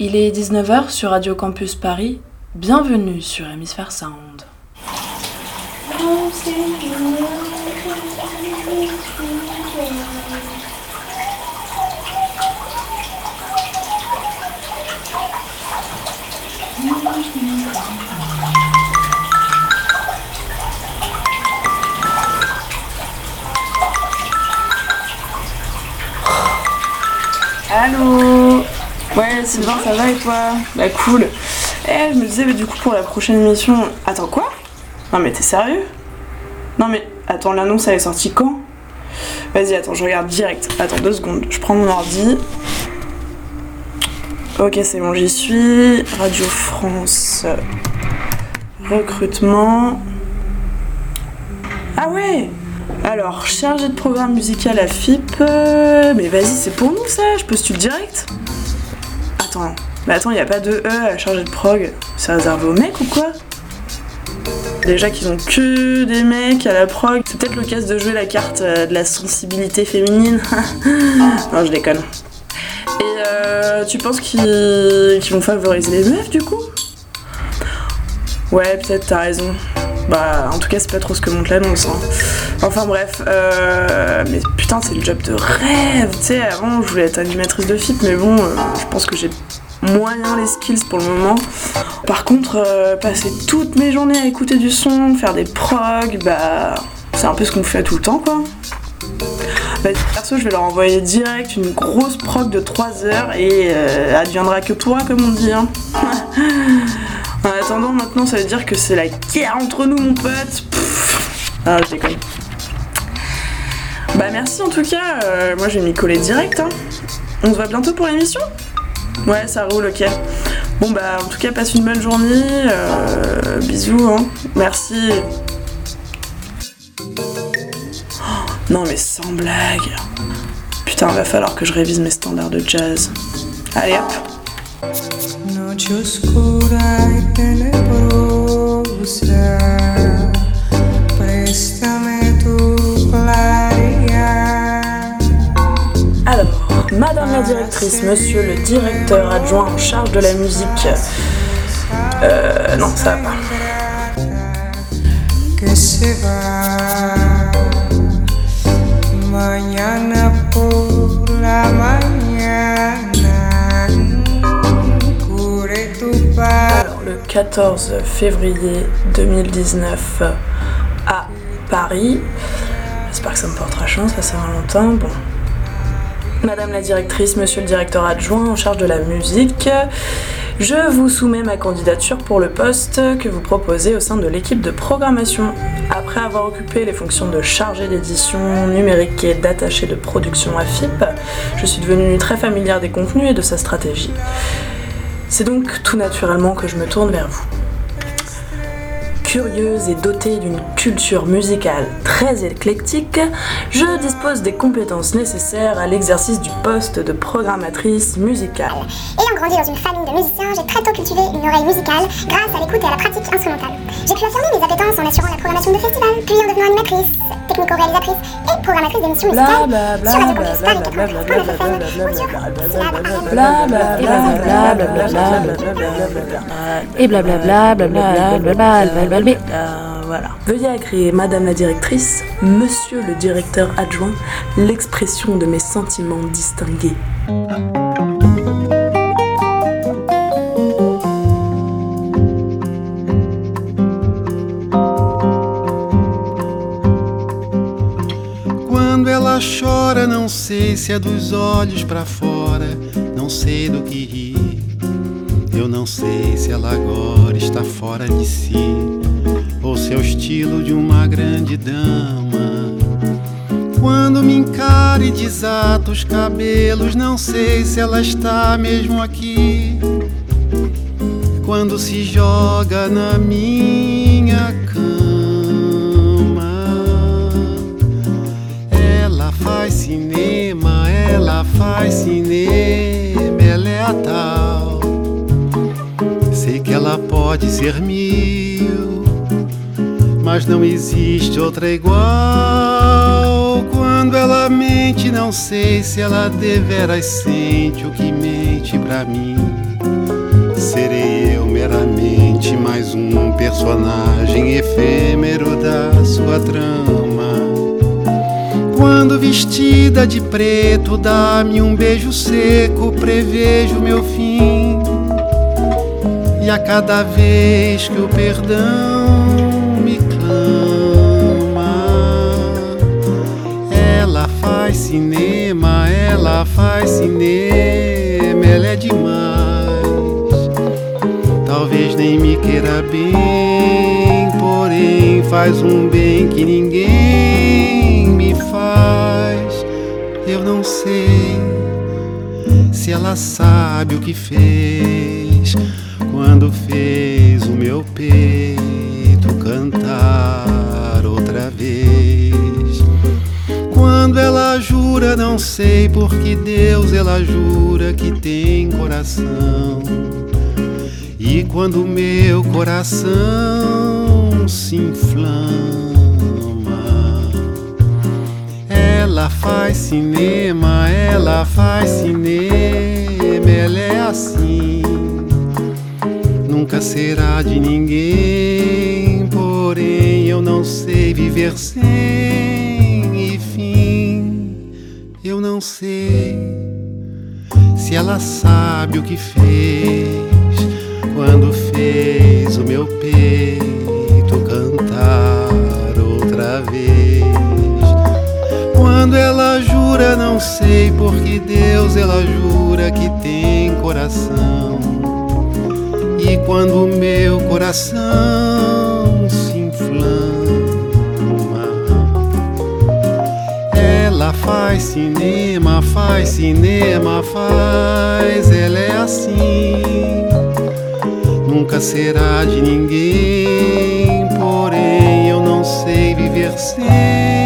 Il est 19h sur Radio Campus Paris. Bienvenue sur Hémisphère Sound. Ouais, Sylvain, ça va et toi Bah cool. Eh, je me disais, mais du coup, pour la prochaine émission... Attends, quoi Non mais t'es sérieux Non mais, attends, l'annonce, elle est sortie quand Vas-y, attends, je regarde direct. Attends, deux secondes. Je prends mon ordi. Ok, c'est bon, j'y suis. Radio France. Recrutement. Ah ouais Alors, chargé de programme musical à FIP. euh, Mais vas-y, c'est pour nous ça Je postule direct Attends. Mais attends, y a pas de E à chargé de prog. C'est réservé aux mecs ou quoi? Déjà qu'ils ont que des mecs à la prog. C'est peut-être l'occasion de jouer la carte euh, de la sensibilité féminine. non, je déconne. Et euh, tu penses qu'ils qu'ils vont favoriser les meufs du coup? Ouais, peut-être, t'as raison. Bah, en tout cas, c'est pas trop ce que montre l'annonce. hein. Enfin bref, euh, mais putain, c'est le job de rêve. Tu sais, avant, je voulais être animatrice de FIP, mais bon, euh, je pense que j'ai moyen les skills pour le moment. Par contre, euh, passer toutes mes journées à écouter du son, faire des progs, bah, c'est un peu ce qu'on fait tout le temps, quoi. Bah, perso, je vais leur envoyer direct une grosse prog de 3 heures et euh, adviendra que pourra, comme on dit. Hein. en attendant, maintenant, ça veut dire que c'est la guerre entre nous, mon pote. Ah, je déconne. Merci en tout cas. euh, moi, je vais m'y coller direct. hein. On se voit bientôt pour l'émission? Ouais, ça roule, ok. Bon, bah, en tout cas, passe une bonne journée. euh, bisous, hein. Merci. Oh, non, mais sans blague. Putain, va falloir que je révise mes standards de jazz. Allez hop. Madame la directrice, Monsieur le directeur adjoint en charge de la musique. Euh, non, ça va pas. Que se va? Mañana por la mañana. Tu. Alors, le 14 février 2019 à Paris. J'espère que ça me portera chance, ça sert à longtemps. Bon. Madame la directrice, monsieur le directeur adjoint en charge de la musique, je vous soumets ma candidature pour le poste que vous proposez au sein de l'équipe de programmation. Après avoir occupé les fonctions de chargé d'édition numérique et d'attaché de production à FIP, je suis devenue très familière des contenus et de sa stratégie. C'est donc tout naturellement que je me tourne vers vous curieuse et dotée d'une culture musicale très éclectique, je dispose des compétences nécessaires à l'exercice du poste de programmatrice musicale. Ayant grandi dans une famille de musiciens, j'ai très tôt cultivé une oreille musicale grâce à l'écoute et à la pratique instrumentale. J'ai pu affirmer mes appétences en assurant la programmation de festivals, puis en devenant animatrice, technico-réalisatrice et programmatrice d'émissions musicales sur Radio Campus Paris 96.9 FM, et blablabla, blablabla, blablabla, blablabla. Euh, voilà. Veuillez agréer Madame la directrice, Monsieur le directeur adjoint, l'expression de mes sentiments distingués. Quando ela chora, não sei se é dos olhos pra fora, não sei do que ri. Eu não sei se ela agora está fora de si, ou se o estilo de uma grande dama. Quando me encara e desata os cabelos, não sei se ela está mesmo aqui. Quando se joga na minha cama, ela faz cinema, ela faz cinema, ela é a tal. Sei que ela pode ser mil, mas não existe outra igual. Quando ela mente, não sei se ela deveras sente o que mente pra mim. minha mente mais um personagem efêmero da sua trama. Quando vestida de preto, dá-me um beijo seco, prevejo meu fim. E a cada vez que o perdão faz cinema, ela faz cinema, ela é demais. Talvez nem me queira bem, porém faz um bem que ninguém me faz. Eu não sei se ela sabe o que fez quando fez o meu peito não sei por que Deus ela jura que tem coração. E quando meu coração se inflama, ela faz cinema, ela faz cinema, ela é assim. Nunca será de ninguém, porém eu não sei viver sem. Eu não sei se ela sabe o que fez quando fez o meu peito cantar outra vez. Quando ela jura, não sei porque Deus ela jura que tem coração. E quando o meu coração se inflama, ela faz cinema, faz cinema, faz, ela é assim nunca será de ninguém. Porém, eu não sei viver sem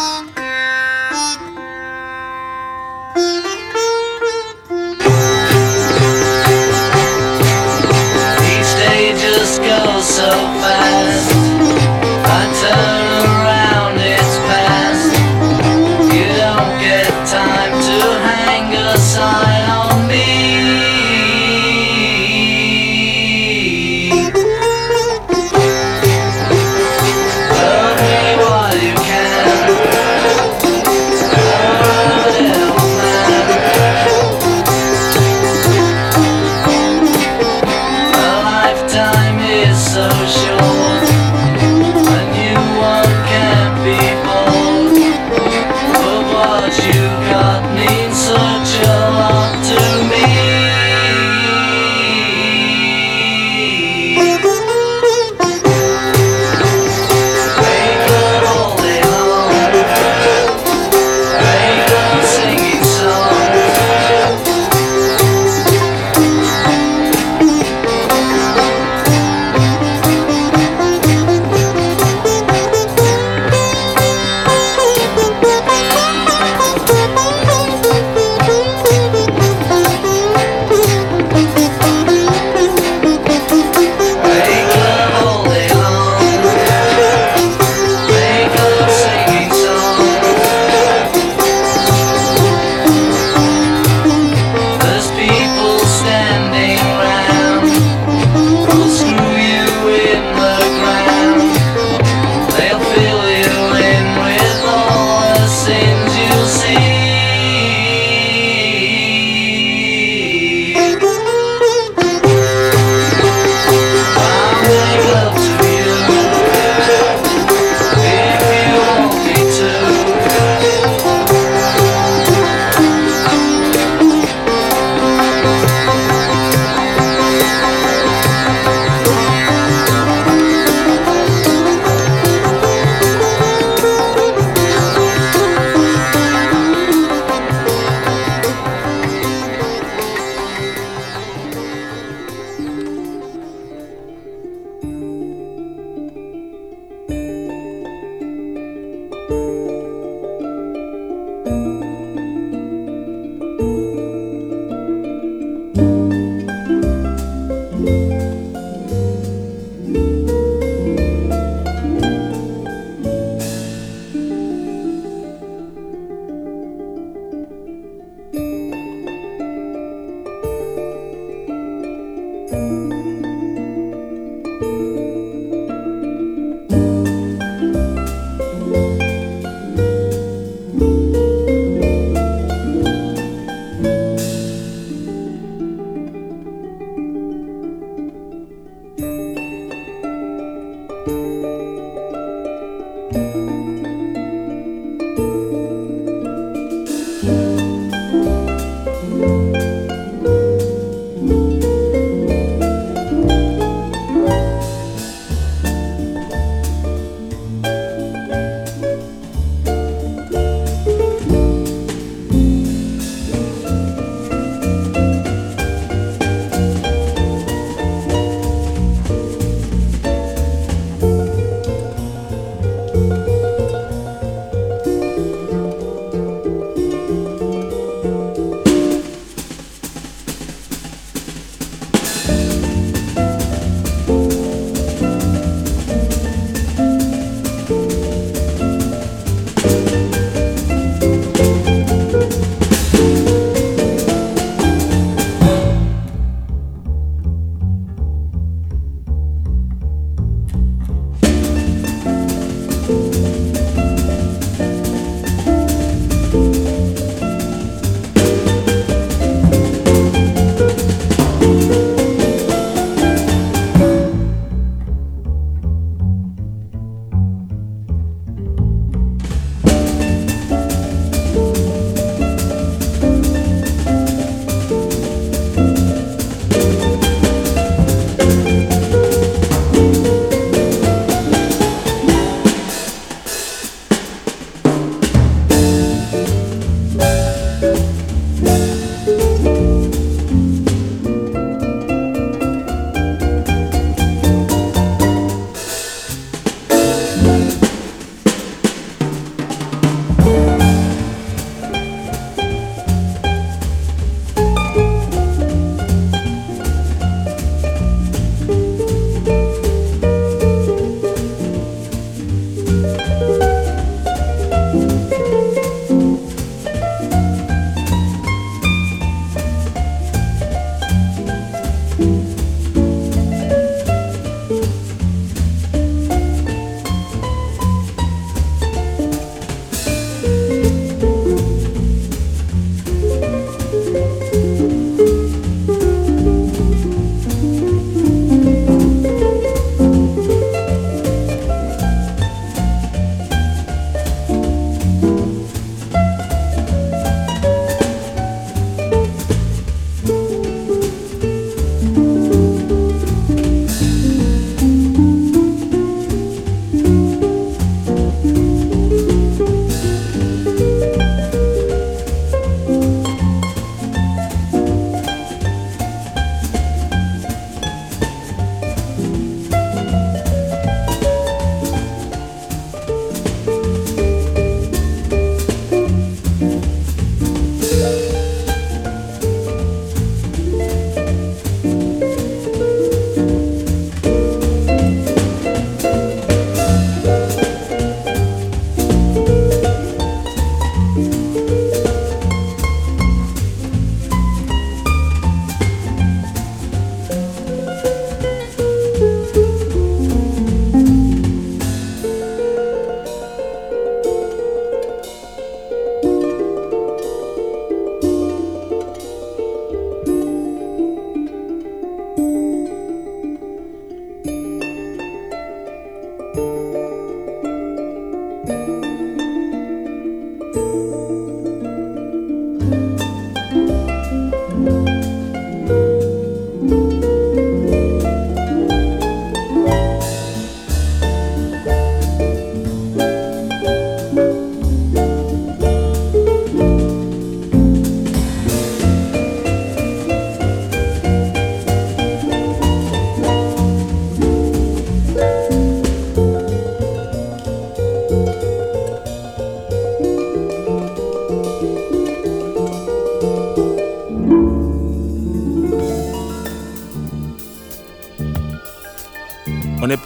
Yes.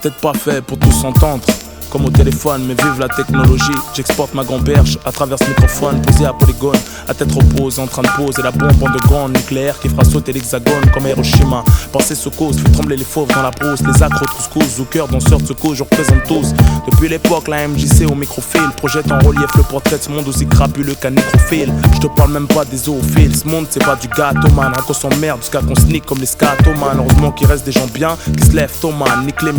Peut-être pas fait pour tous s'entendre. Comme au téléphone, mais vive la technologie. J'exporte ma gamberge à travers ce microphone posé à polygone, à tête repose, en train de poser la bombe en grande nucléaire qui fera sauter l'hexagone comme Hiroshima. Penser se cause, fait trembler les fauves dans la brousse, les acres couscous, au cœur danseurs de secours, je représente tous. Depuis l'époque, la MJC au microfil projette en relief le portrait de ce monde aussi crapuleux qu'un nécrophile. Je te parle même pas des zoophiles, ce monde c'est pas du gâteau man, raconte son merde jusqu'à qu'on sneak comme les scatoman. Heureusement qu'il reste des gens bien qui se lèvent, man, nique les.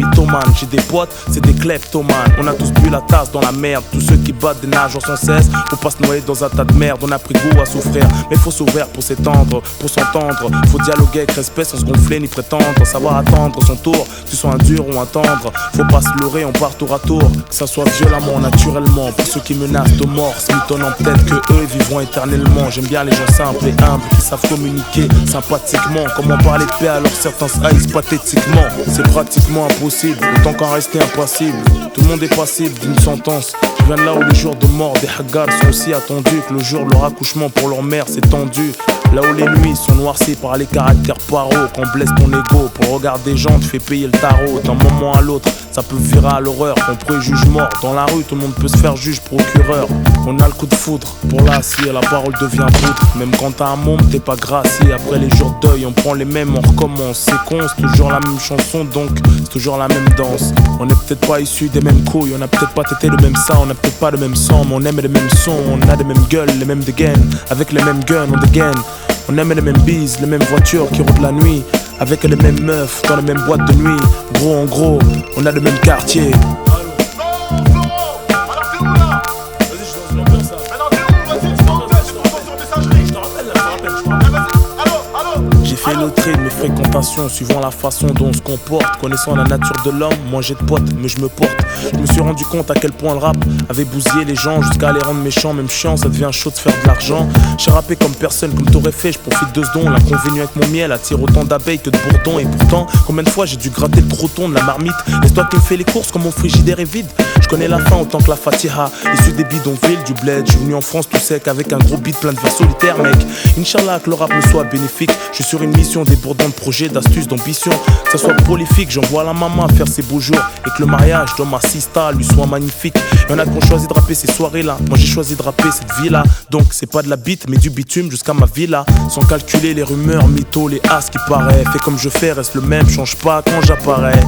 J'ai des potes, c'est des kleptomanes. On a tous bu la tasse dans la merde, tous ceux qui battent des nageurs sans cesse, faut pas se noyer dans un tas de merde. On a pris à souffrir. Mais faut s'ouvrir pour s'étendre, pour s'entendre. Faut dialoguer avec respect sans se gonfler ni prétendre. Savoir attendre son tour, que ce soit un dur ou un tendre. Faut pas se leurrer, on part tour à tour. Que ça soit violemment, naturellement. Pour ceux qui menacent de mort, s'étonnant peut-être que eux vivront éternellement. J'aime bien les gens simples et humbles qui savent communiquer sympathiquement. Comment parler de paix alors certains se haïssent pathétiquement? C'est pratiquement impossible, autant qu'en rester impassible. Tout le monde est passible d'une sentence. De là où les jours de mort des haggars sont aussi attendus que le jour leur accouchement pour leur mère s'est tendu. Là où les nuits sont noircies par les caractères paro, qu'on blesse ton ego pour le regard des gens, tu fais payer le tarot d'un moment à l'autre. Ça peut virer à l'horreur, qu'on préjuge mort. Dans la rue, tout le monde peut se faire juge procureur. On a le coup de foudre pour l'acier, la parole devient poudre. Même quand t'as un monde, t'es pas gracié. Après les jours deuil, on prend les mêmes, on recommence. C'est con, c'est toujours la même chanson, donc c'est toujours la même danse. On est peut-être pas issus des mêmes couilles, on a peut-être pas tété le même sang, on a peut-être pas le même sang, mais on aime les mêmes sons, on a les mêmes gueules, les mêmes dégaines. Avec les mêmes guns, on dégaine. On aime les mêmes bises, les mêmes voitures qui rôdent la nuit. Avec les mêmes meufs dans les mêmes boîtes de nuit. Gros en gros, on a le même quartier. Mes fréquentations suivant la façon dont on se comporte. Connaissant la nature de l'homme, moi j'ai de potes, mais je me porte. Je me suis rendu compte à quel point le rap avait bousillé les gens jusqu'à les rendre méchants, même chiants, ça devient chaud de faire de l'argent. J'ai rappé comme personne, comme t'aurais fait, je profite de ce don. La convenue avec mon miel attire autant d'abeilles que de bourdons. Et pourtant, combien de fois j'ai dû gratter le croton de la marmite? Laisse-toi qui me fait les courses quand mon frigidaire est vide. Je connais la fin autant que la fatiha. Issu des bidonvilles, du bled, je suis venu en France tout sec avec un gros beat plein de vers solitaires, mec. Inch'Allah que le rap me soit bénéfique. Je suis sur une mission débordant de projets, d'astuces, d'ambition. Que ça soit prolifique, j'envoie la maman faire ses beaux jours. Et que le mariage de ma sista lui soit magnifique. Y'en a qui ont choisi de rapper ces soirées-là. Moi j'ai choisi de rapper cette vie-là. Donc c'est pas de la bite, mais du bitume jusqu'à ma villa. Sans calculer les rumeurs, mythos, les as qui paraît. Fais comme je fais, reste le même, change pas quand j'apparais.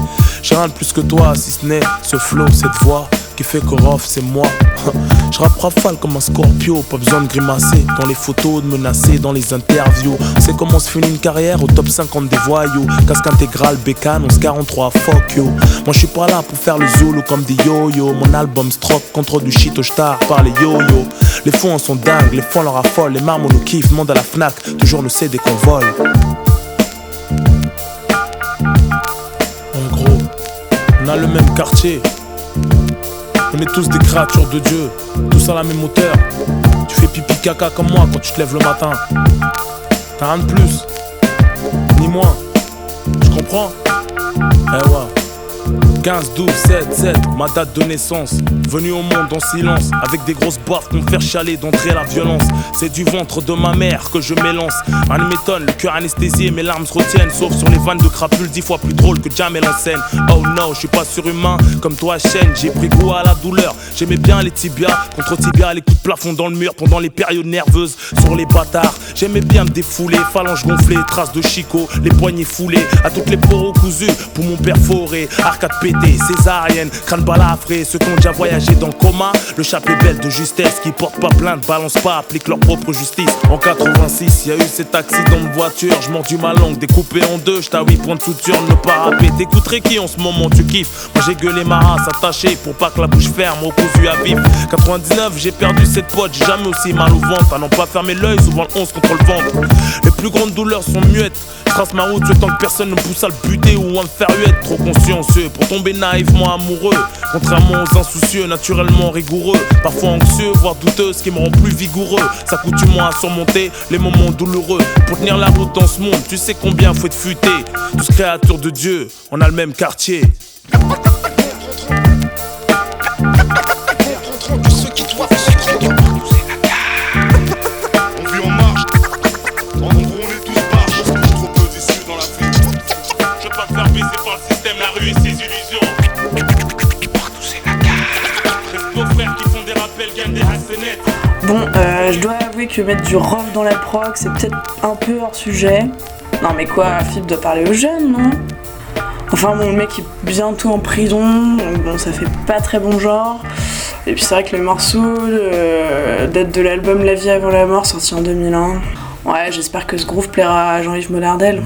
J'ai rien de plus que toi, si ce n'est ce flow, cette voix qui fait que Rof c'est moi. Je rappe rafale comme un scorpio, pas besoin de grimacer. Dans les photos, de menacer, dans les interviews. C'est comment se finit une carrière au top 50 des voyous. Casque intégral, bécane, 1143, fuck you. Moi je suis pas là pour faire le zulu comme des yo-yo. Mon album stroke contre du shit au star par les yo-yo. Les fonds en sont dingues, les fonds leur affolent. Les marmes on nous kiffe, monde à la Fnac, toujours le CD qu'on vole. En gros, on a le même quartier. On est tous des créatures de Dieu, tous à la même hauteur. Tu fais pipi caca comme moi quand tu te lèves le matin. T'as rien de plus, ni moins. Tu comprends? Eh ouais. 15, 12, 7, 7, ma date de naissance. Venu au monde en silence, avec des grosses baffes me faire chialer d'entrer la violence. C'est du ventre de ma mère que je m'élance. Ne m'étonne, le cœur anesthésié, mes larmes se retiennent. Sauf sur les vannes de crapules, dix fois plus drôles que Jamel en scène. Oh no, je suis pas surhumain comme toi, chaîne. J'ai pris goût à la douleur. J'aimais bien les tibias, contre tibias, les coups de plafond dans le mur pendant les périodes nerveuses. Sur les bâtards, j'aimais bien me défouler. Phalanges gonflées, traces de chicot, les poignets foulés. À toutes les poros cousus, pour mon perforé. Arcade pété, césarienne, crâne balafré. Ceux qui ont déjà voyagé dans le coma. Le chapelet belle de justesse qui porte pas plainte, balance pas, applique leur propre justice. En 86, y a eu cet accident de voiture. Je mordu ma langue, découpé en deux. J't'as 8 points de suture, ne pas rapper. T'écouterais qui en ce moment, tu kiffes? Moi j'ai gueulé ma race attachée pour pas que la bouche ferme au cousu à vif. 99, j'ai perdu cette pote, jamais aussi mal au ventre. À n'en pas fermer l'œil, souvent le 11 contre le ventre. Les plus grandes douleurs sont muettes. Je trace ma route, tant que personne ne pousse à le buter ou à me faire huette. Trop consciencieux pour tomber naïvement amoureux. Contrairement aux insoucieux, naturellement rigoureux. Parfois anxieux, voire douteux, ce qui me rend plus vigoureux. Moins à surmonter les moments douloureux. Pour tenir la route dans ce monde, tu sais combien faut être futé. Tous créatures de Dieu, on a le même quartier. Euh, je dois avouer que mettre du rock dans la prog, c'est peut-être un peu hors sujet. Non mais quoi, Philippe doit parler aux jeunes, non? Enfin bon, le mec est bientôt en prison, donc bon, ça fait pas très bon genre. Et puis c'est vrai que le morceau euh, date de l'album La vie avant la mort, sorti en 2001. Ouais, j'espère que ce groove plaira à Jean-Yves Modardel.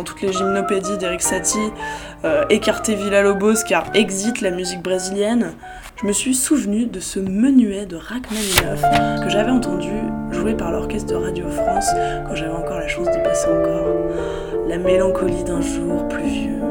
Faisant toutes les gymnopédies d'Eric Satie, euh, écarter Villa Lobos car exit la musique brésilienne, je me suis souvenu de ce menuet de Rachmaninoff que j'avais entendu joué par l'orchestre de Radio France quand j'avais encore la chance d'y passer encore. La mélancolie d'un jour pluvieux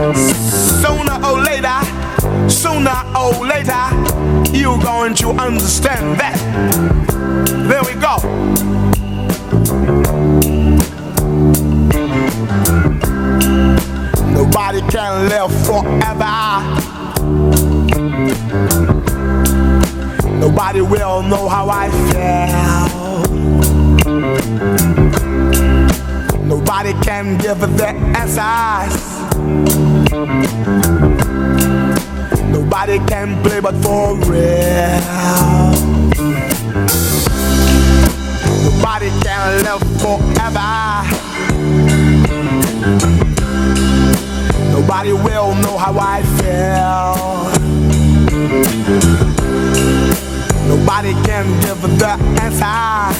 Sooner or later, sooner or later, you're going to understand that. There we go. Nobody can live forever. Nobody will know how I feel. Nobody can give the answers. Nobody can play but for real. Nobody can live forever. Nobody will know how I feel. Nobody can give the answer.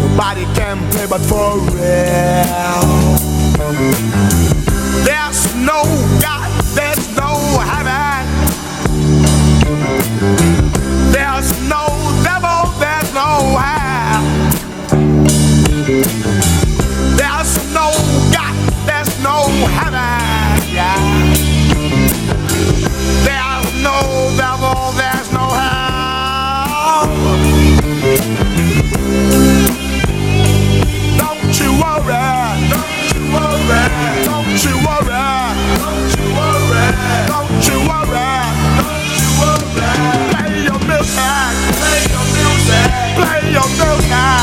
Nobody can play but for real. There's no God, there's no heaven. There's no devil, there's no hell. There's no God, there's no heaven. Yeah. There's no devil, there's no hell. Don't you worry, worry, don't you worry, don't you worry, don't you worry, don't you worry. Play your music, play your music, play your music,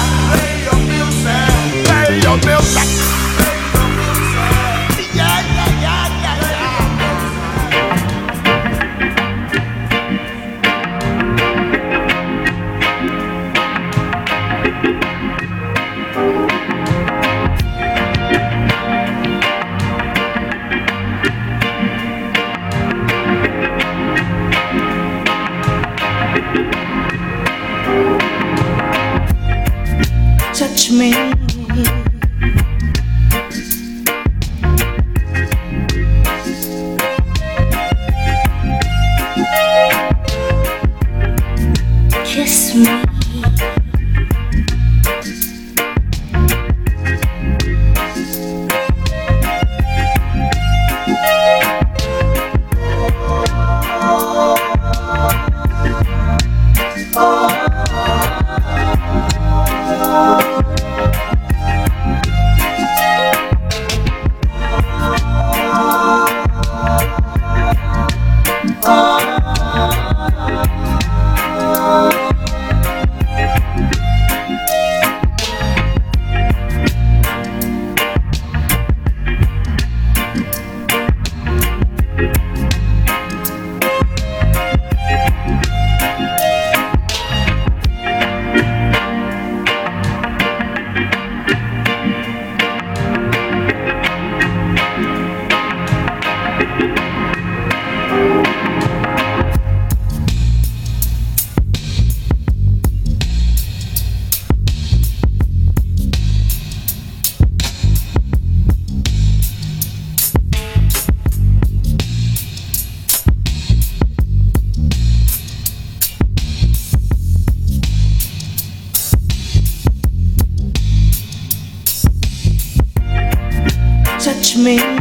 me.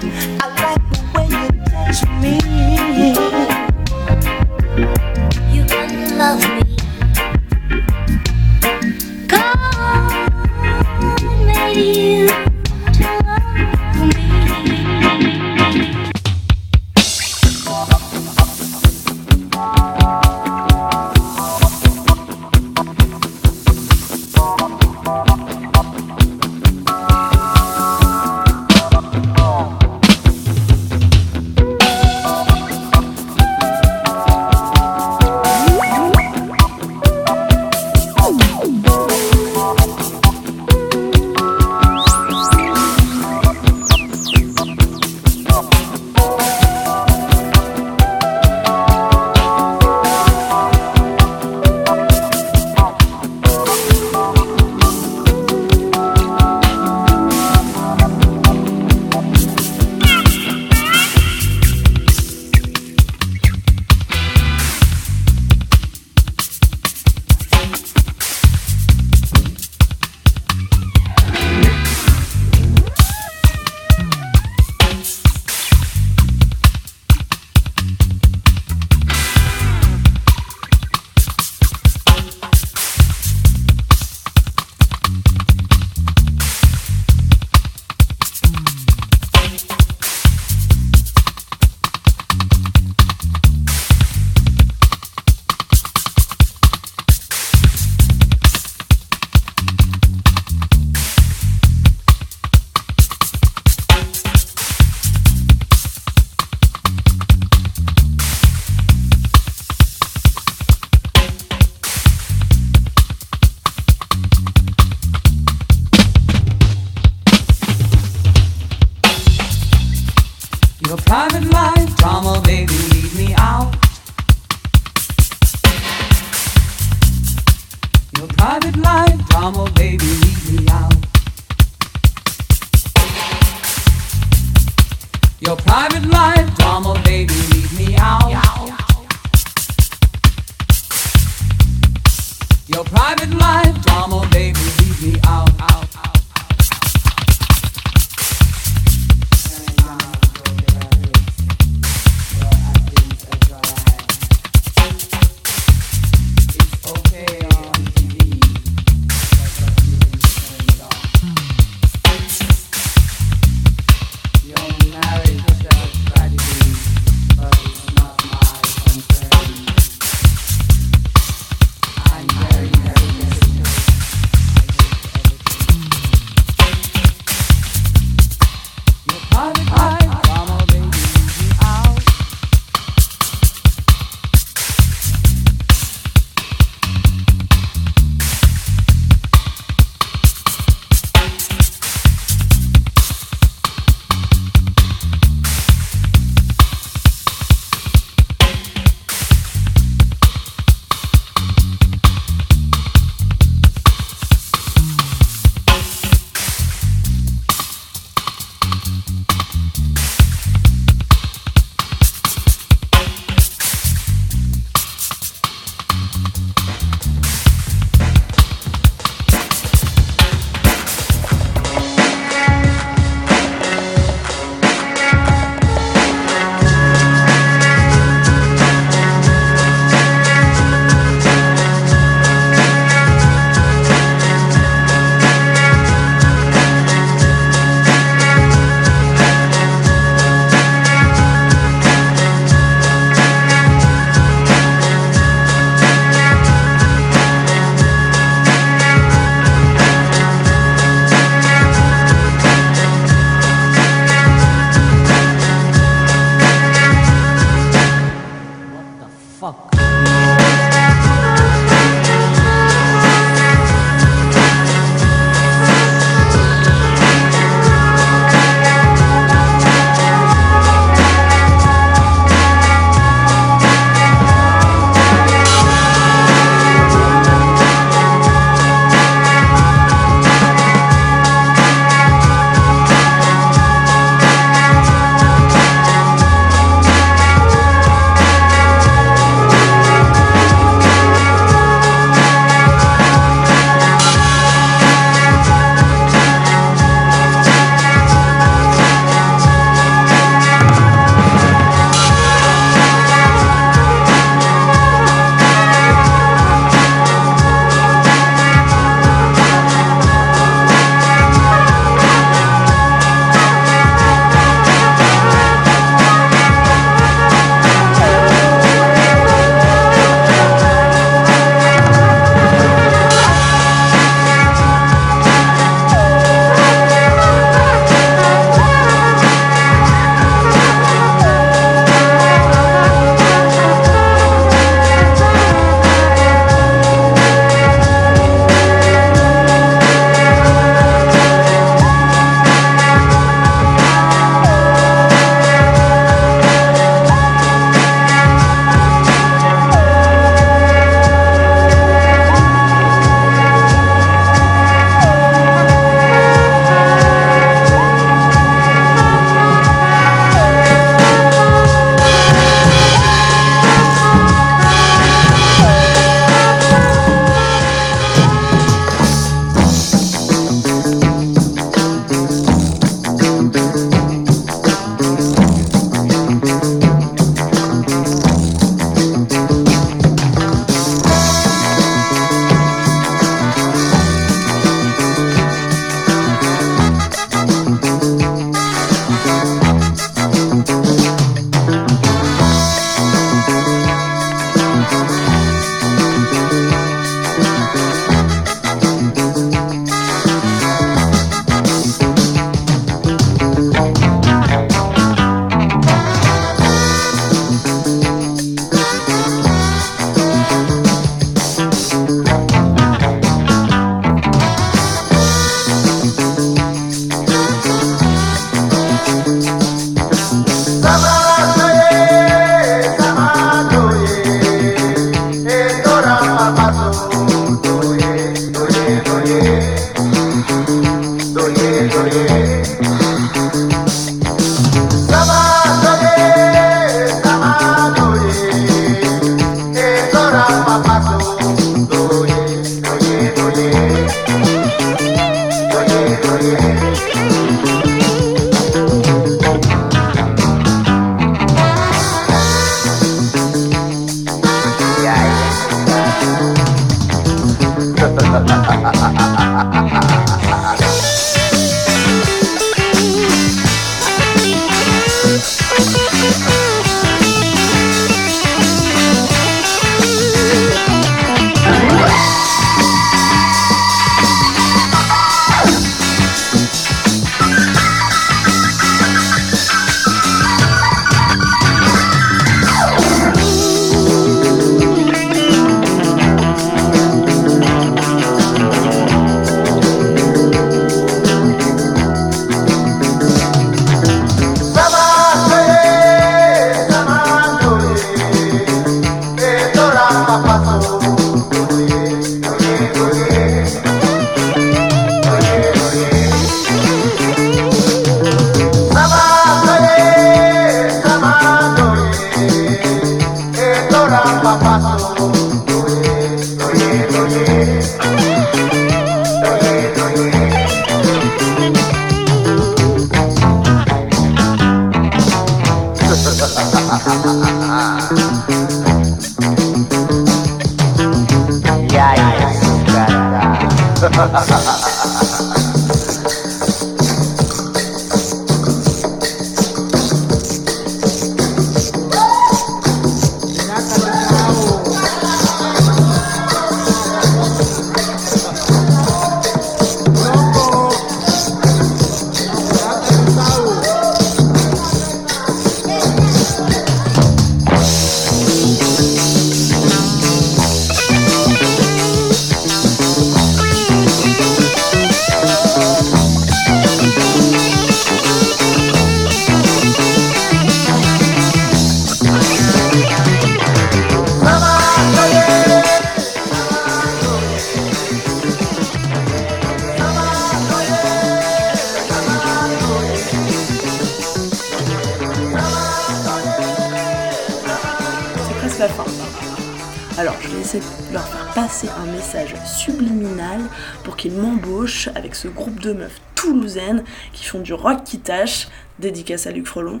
Alors, je vais essayer de leur faire passer un message subliminal pour qu'ils m'embauchent avec ce groupe de meufs toulousaines qui font du rock qui tâche, dédicace à Luc Frelon.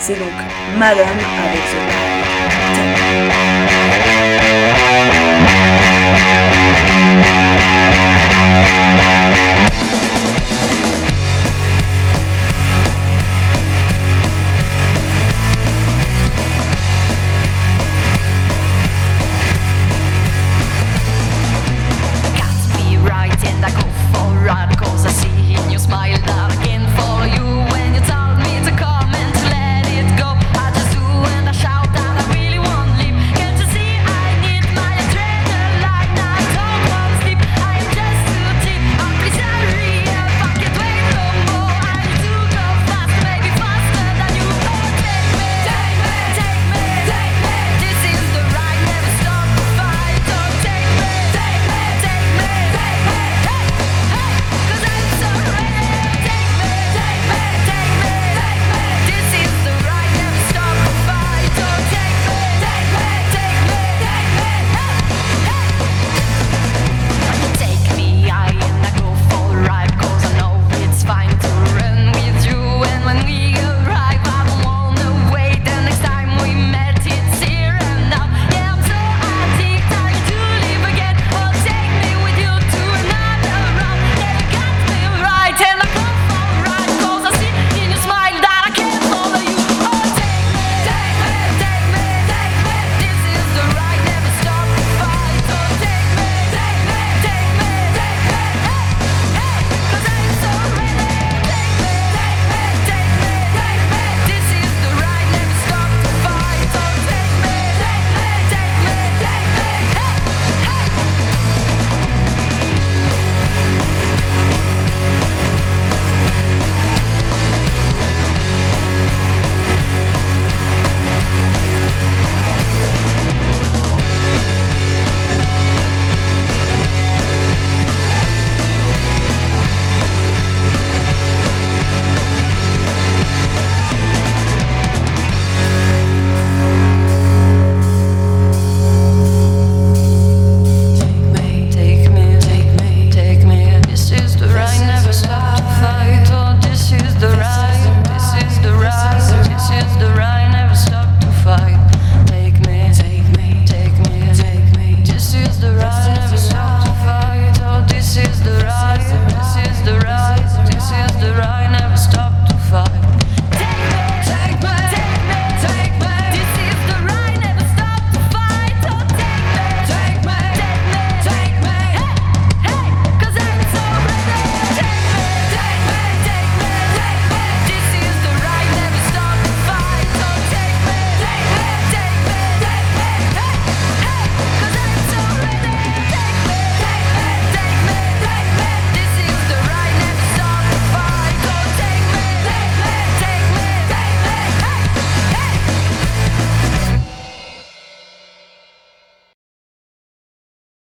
C'est donc Madame avec The